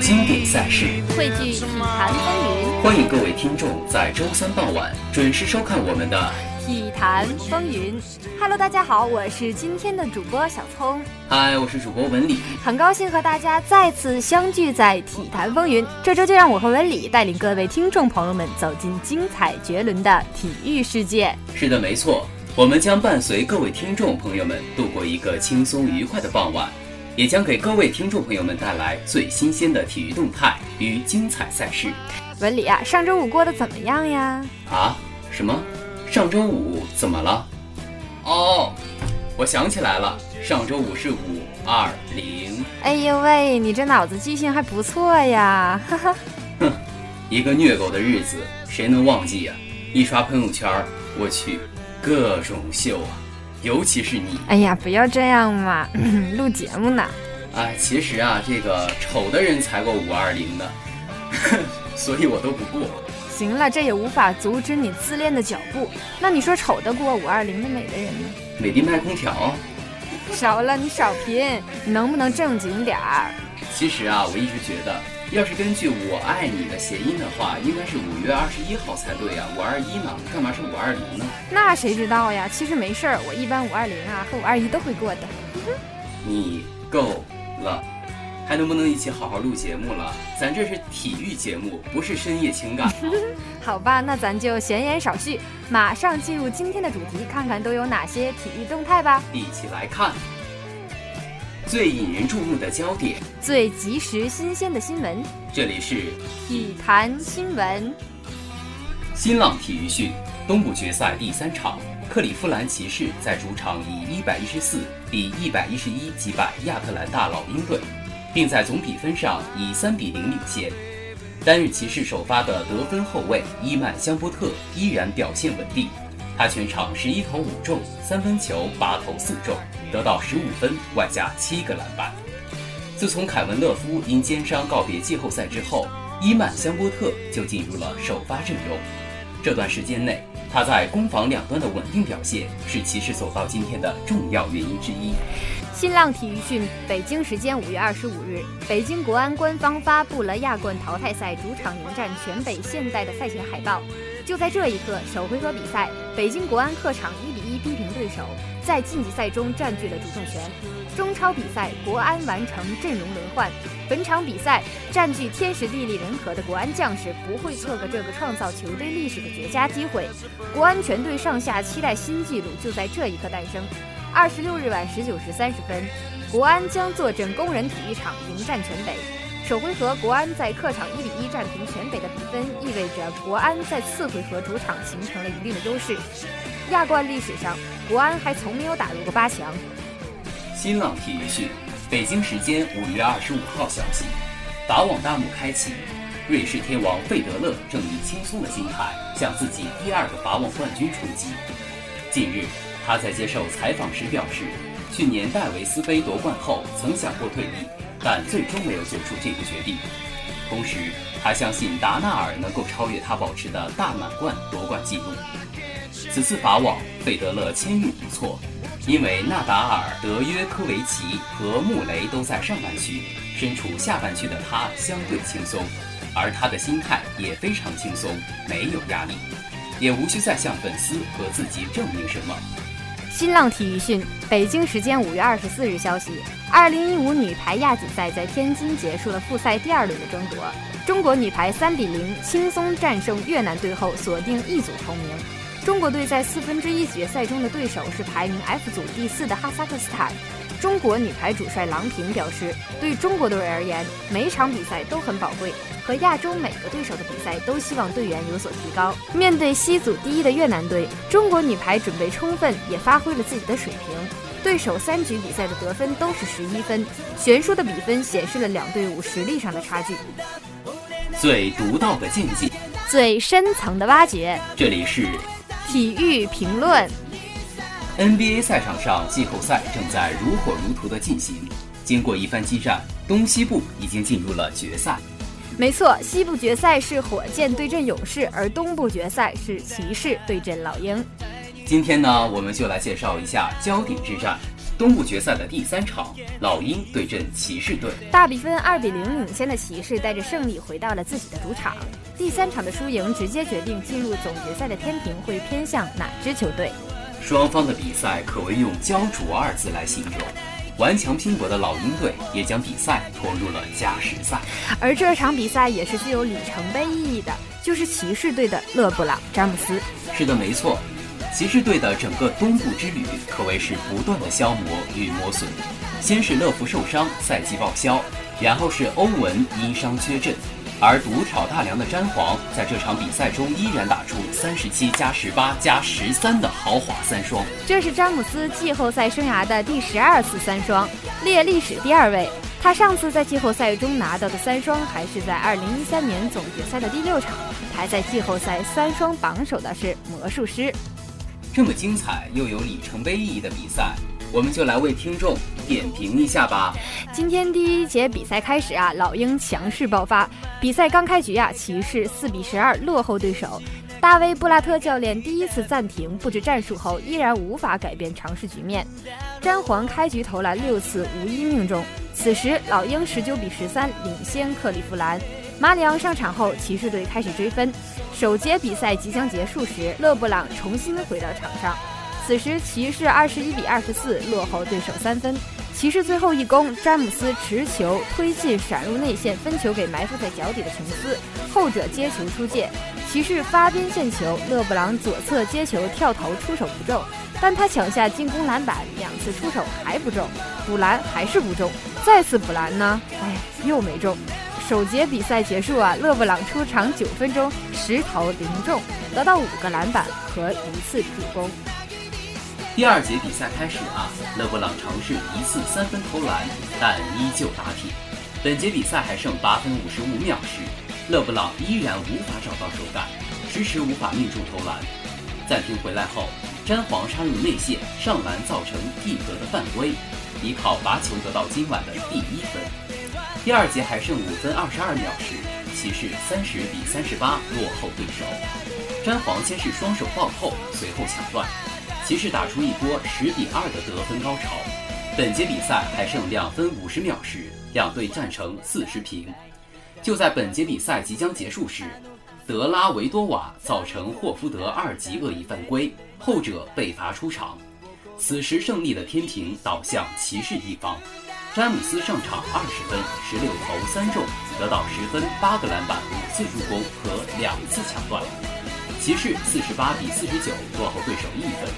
经典赛事，汇聚体坛风云。欢迎各位听众在周三傍晚准时收看我们的《体坛风云》。Hello，大家好，我是今天的主播小聪。嗨，我是主播文理。很高兴和大家再次相聚在《体坛风云》。这周就让我和文理带领各位听众朋友们走进精彩绝伦的体育世界。是的，没错，我们将伴随各位听众朋友们度过一个轻松愉快的傍晚。也将给各位听众朋友们带来最新鲜的体育动态与精彩赛事。文理啊，上周五过得怎么样呀？啊？什么？上周五怎么了？哦，我想起来了，上周五是五二零。哎呦喂，你这脑子记性还不错呀！哈哈。哼，一个虐狗的日子，谁能忘记呀？一刷朋友圈，我去，各种秀啊！尤其是你，哎呀，不要这样嘛，录节目呢。哎，其实啊，这个丑的人才过五二零呢，所以我都不过。行了，这也无法阻止你自恋的脚步。那你说丑的过五二零的美的人呢？美的卖空调。少了，你少贫，你能不能正经点儿？其实啊，我一直觉得。要是根据“我爱你”的谐音的话，应该是五月二十一号才对呀，五二一嘛，干嘛是五二零呢？那谁知道呀？其实没事儿，我一般五二零啊和五二一都会过的。你够了，还能不能一起好好录节目了？咱这是体育节目，不是深夜情感。好吧，那咱就闲言少叙，马上进入今天的主题，看看都有哪些体育动态吧。一起来看。最引人注目的焦点，最及时新鲜的新闻，这里是体坛新闻。新浪体育讯，东部决赛第三场，克利夫兰骑士在主场以一百一十四比一百一十一击败亚特兰大老鹰队，并在总比分上以三比零领先。单日骑士首发的得分后卫伊曼香波特依然表现稳定。他全场十一投五中，三分球八投四中，得到十五分，外加七个篮板。自从凯文·勒夫因肩伤告别季后赛之后，伊曼·香波特就进入了首发阵容。这段时间内，他在攻防两端的稳定表现，是骑士走到今天的重要原因之一。新浪体育讯，北京时间五月二十五日，北京国安官方发布了亚冠淘汰赛主场迎战全北现代的赛前海报。就在这一刻，首回合比赛，北京国安客场逼平对手，在晋级赛中占据了主动权。中超比赛，国安完成阵容轮换。本场比赛，占据天时地利人和的国安将士不会错过这个创造球队历史的绝佳机会。国安全队上下期待新纪录就在这一刻诞生。二十六日晚十九时三十分，国安将坐镇工人体育场迎战全北。首回合，国安在客场一比一战平全北的比分，意味着国安在次回合主场形成了一定的优势。亚冠历史上，国安还从没有打入过八强。新浪体育讯，北京时间五月二十五号消息，法网大幕开启，瑞士天王费德勒正以轻松的心态向自己第二个法网冠军冲击。近日，他在接受采访时表示，去年戴维斯杯夺冠后曾想过退役。但最终没有做出这个决定。同时，他相信达纳尔能够超越他保持的大满贯夺冠纪录。此次法网，费德勒签运不错，因为纳达尔、德约科维奇和穆雷都在上半区，身处下半区的他相对轻松，而他的心态也非常轻松，没有压力，也无需再向粉丝和自己证明什么。新浪体育讯，北京时间五月二十四日消息，二零一五女排亚锦赛在天津结束了复赛第二轮的争夺，中国女排三比零轻松战胜越南队后锁定一组头名。中国队在四分之一决赛中的对手是排名 F 组第四的哈萨克斯坦。中国女排主帅郎平表示，对中国队而言，每场比赛都很宝贵。和亚洲每个对手的比赛，都希望队员有所提高。面对西组第一的越南队，中国女排准备充分，也发挥了自己的水平。对手三局比赛的得分都是十一分，悬殊的比分显示了两队伍实力上的差距。最独到的竞技，最深层的挖掘，这里是体育评论。NBA 赛场上，季后赛正在如火如荼的进行。经过一番激战，东西部已经进入了决赛。没错，西部决赛是火箭对阵勇士，而东部决赛是骑士对阵老鹰。今天呢，我们就来介绍一下焦点之战。东部决赛的第三场，老鹰对阵骑士队，大比分二比零领先的骑士带着胜利回到了自己的主场。第三场的输赢直接决定进入总决赛的天平会偏向哪支球队。双方的比赛可谓用焦灼二字来形容。顽强拼搏的老鹰队也将比赛拖入了加时赛，而这场比赛也是具有里程碑意义的，就是骑士队的勒布朗·詹姆斯。是的，没错。骑士队的整个东部之旅可谓是不断的消磨与磨损，先是乐福受伤，赛季报销，然后是欧文因伤缺阵，而独挑大梁的詹皇在这场比赛中依然打出三十七加十八加十三的豪华三双，这是詹姆斯季后赛生涯的第十二次三双，列历史第二位。他上次在季后赛中拿到的三双还是在二零一三年总决赛的第六场，排在季后赛三双榜首的是魔术师。这么精彩又有里程碑意义的比赛，我们就来为听众点评一下吧。今天第一节比赛开始啊，老鹰强势爆发。比赛刚开局啊，骑士四比十二落后对手。大卫布拉特教练第一次暂停布置战术后，依然无法改变尝试局面。詹皇开局投篮六次无一命中。此时老鹰十九比十三领先克利夫兰。马里昂上场后，骑士队开始追分。首节比赛即将结束时，勒布朗重新回到场上。此时，骑士二十一比二十四落后对手三分。骑士最后一攻，詹姆斯持球推进，闪入内线，分球给埋伏在脚底的琼斯，后者接球出界。骑士发边线球，勒布朗左侧接球跳投出手不中，但他抢下进攻篮板，两次出手还不中，补篮还是不中，再次补篮呢？哎，又没中。首节比赛结束啊，勒布朗出场九分钟，十投零中，得到五个篮板和一次助攻。第二节比赛开始啊，勒布朗尝试一次三分投篮，但依旧打铁。本节比赛还剩八分五十五秒时，勒布朗依然无法找到手感，迟迟无法命中投篮。暂停回来后，詹皇杀入内线上篮，造成蒂格的犯规，依靠罚球得到今晚的第一分。第二节还剩五分二十二秒时，骑士三十比三十八落后对手。詹皇先是双手抱扣，随后抢断，骑士打出一波十比二的得分高潮。本节比赛还剩两分五十秒时，两队战成四十平。就在本节比赛即将结束时，德拉维多瓦造成霍福德二级恶意犯规，后者被罚出场。此时胜利的天平倒向骑士一方。詹姆斯上场二十分，十六投三中，得到十分、八个篮板、五次助攻和两次抢断。骑士四十八比四十九落后对手一分。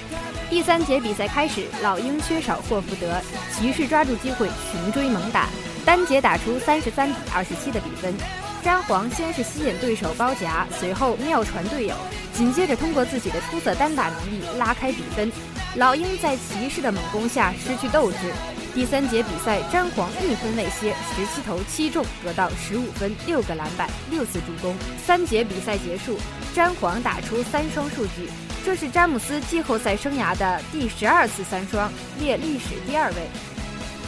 第三节比赛开始，老鹰缺少霍福德，骑士抓住机会群追猛打，单节打出三十三比二十七的比分。詹皇先是吸引对手包夹，随后妙传队友，紧接着通过自己的出色单打能力拉开比分。老鹰在骑士的猛攻下失去斗志。第三节比赛，詹皇一分未歇，十七投七中，得到十五分、六个篮板、六次助攻。三节比赛结束，詹皇打出三双数据，这是詹姆斯季后赛生涯的第十二次三双，列历史第二位。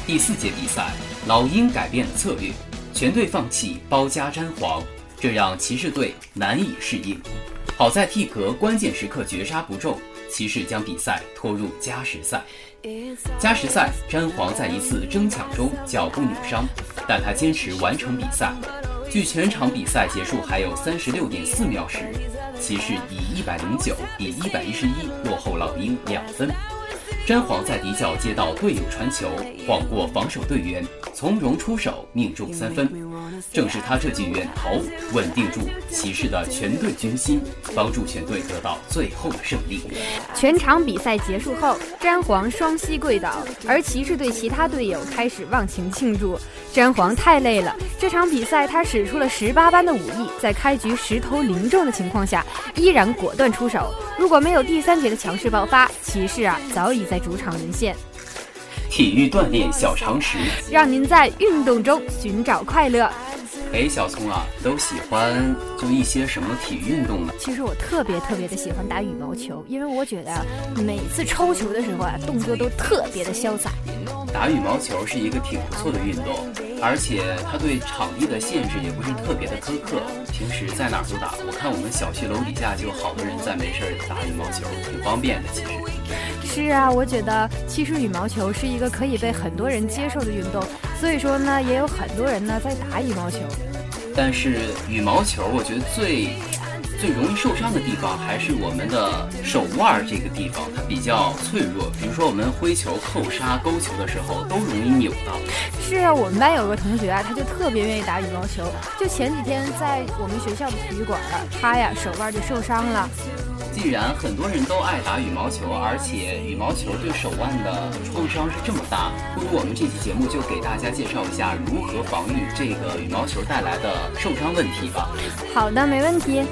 第四节比赛，老鹰改变了策略，全队放弃包夹詹皇，这让骑士队难以适应。好在蒂格关键时刻绝杀不中，骑士将比赛拖入加时赛。加时赛，詹皇在一次争抢中脚部扭伤，但他坚持完成比赛。距全场比赛结束还有三十六点四秒时，骑士以一百零九比一百一十一落后老鹰两分。詹皇在底角接到队友传球，晃过防守队员，从容出手命中三分。正是他这记远投，稳定住骑士的全队军心，帮助全队得到最后的胜利。全场比赛结束后，詹皇双膝跪倒，而骑士队其他队友开始忘情庆祝。詹皇太累了，这场比赛他使出了十八般的武艺，在开局十投零中的情况下，依然果断出手。如果没有第三节的强势爆发，骑士啊早已在主场沦陷。体育锻炼小常识，让您在运动中寻找快乐。哎，小聪啊，都喜欢就一些什么体育运动呢？其实我特别特别的喜欢打羽毛球，因为我觉得每次抽球的时候啊，动作都特别的潇洒。打羽毛球是一个挺不错的运动，而且它对场地的限制也不是特别的苛刻，平时在哪儿都打。我看我们小区楼底下就好多人在没事儿打羽毛球，挺方便的。其实。是啊，我觉得其实羽毛球是一个可以被很多人接受的运动，所以说呢，也有很多人呢在打羽毛球。但是羽毛球，我觉得最最容易受伤的地方还是我们的手腕这个地方，它比较脆弱。比如说我们挥球、扣杀、勾球的时候，都容易扭到。是啊，我们班有个同学啊，他就特别愿意打羽毛球。就前几天在我们学校的体育馆啊，他呀手腕就受伤了。既然很多人都爱打羽毛球，而且羽毛球对手腕的创伤是这么大，不如我们这期节目就给大家介绍一下如何防御这个羽毛球带来的受伤问题吧。好的，没问题。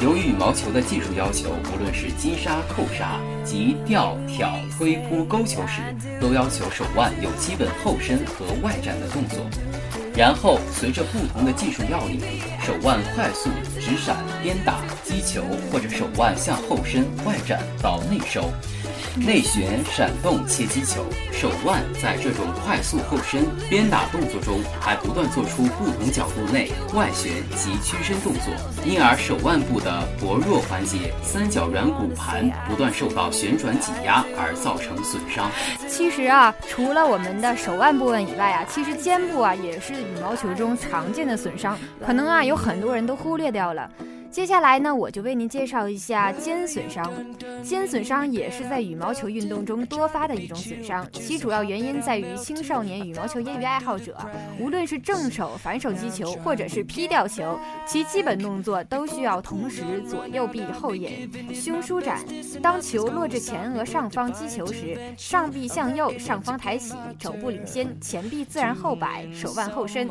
由于羽毛球的技术要求，无论是击杀、扣杀及吊、挑、推、扑、勾球时，都要求手腕有基本后伸和外展的动作。然后，随着不同的技术要领，手腕快速直闪、鞭打、击球，或者手腕向后伸、外展到内收。内旋、闪动、切击球，手腕在这种快速后伸、鞭打动作中，还不断做出不同角度内外旋及屈伸动作，因而手腕部的薄弱环节三角软骨盘不断受到旋转挤压而造成损伤。其实啊，除了我们的手腕部分以外啊，其实肩部啊也是羽毛球中常见的损伤，可能啊有很多人都忽略掉了。接下来呢，我就为您介绍一下肩损伤。肩损伤也是在羽毛球运动中多发的一种损伤，其主要原因在于青少年羽毛球业余爱好者，无论是正手、反手击球，或者是劈吊球，其基本动作都需要同时左右臂后引、胸舒展。当球落至前额上方击球时，上臂向右，上方抬起，肘部领先，前臂自然后摆，手腕后伸，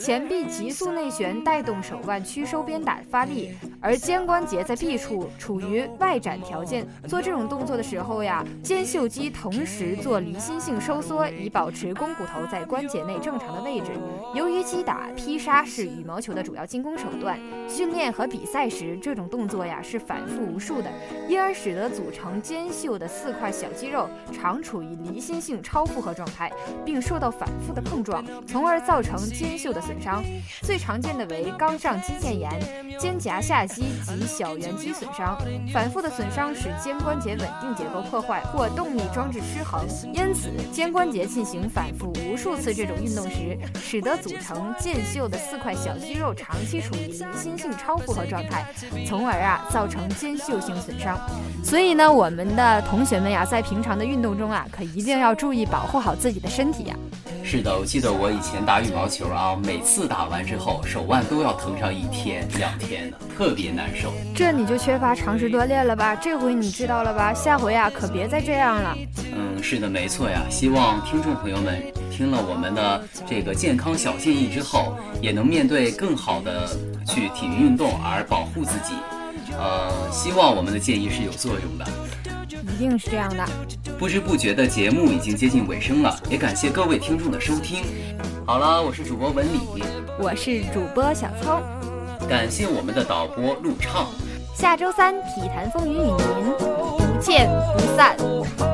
前臂急速内旋带动手腕屈收鞭打发力。而肩关节在臂处处于外展条件，做这种动作的时候呀，肩袖肌同时做离心性收缩，以保持肱骨头在关节内正常的位置。由于击打、劈杀是羽毛球的主要进攻手段，训练和比赛时这种动作呀是反复无数的，因而使得组成肩袖的四块小肌肉常处于离心性超负荷状态，并受到反复的碰撞，从而造成肩袖的损伤。最常见的为冈上肌腱炎、肩胛下。下肌及小圆肌损伤，反复的损伤使肩关节稳定结构破坏或动力装置失衡，因此肩关节进行反复无数次这种运动时，使得组成腱袖的四块小肌肉长期处于离心性超负荷状态，从而啊造成肩袖性损伤。所以呢，我们的同学们呀，在平常的运动中啊，可一定要注意保护好自己的身体呀。是的，我记得我以前打羽毛球啊，每次打完之后手腕都要疼上一天两天的，特别难受。这你就缺乏常识锻炼了吧？这回你知道了吧？下回啊可别再这样了。嗯，是的，没错呀。希望听众朋友们听了我们的这个健康小建议之后，也能面对更好的去体育运动而保护自己。呃，希望我们的建议是有作用的。一定是这样的。不知不觉的节目已经接近尾声了，也感谢各位听众的收听。好了，我是主播文理，我是主播小聪，感谢我们的导播陆畅。下周三体坛风云与您不见不散。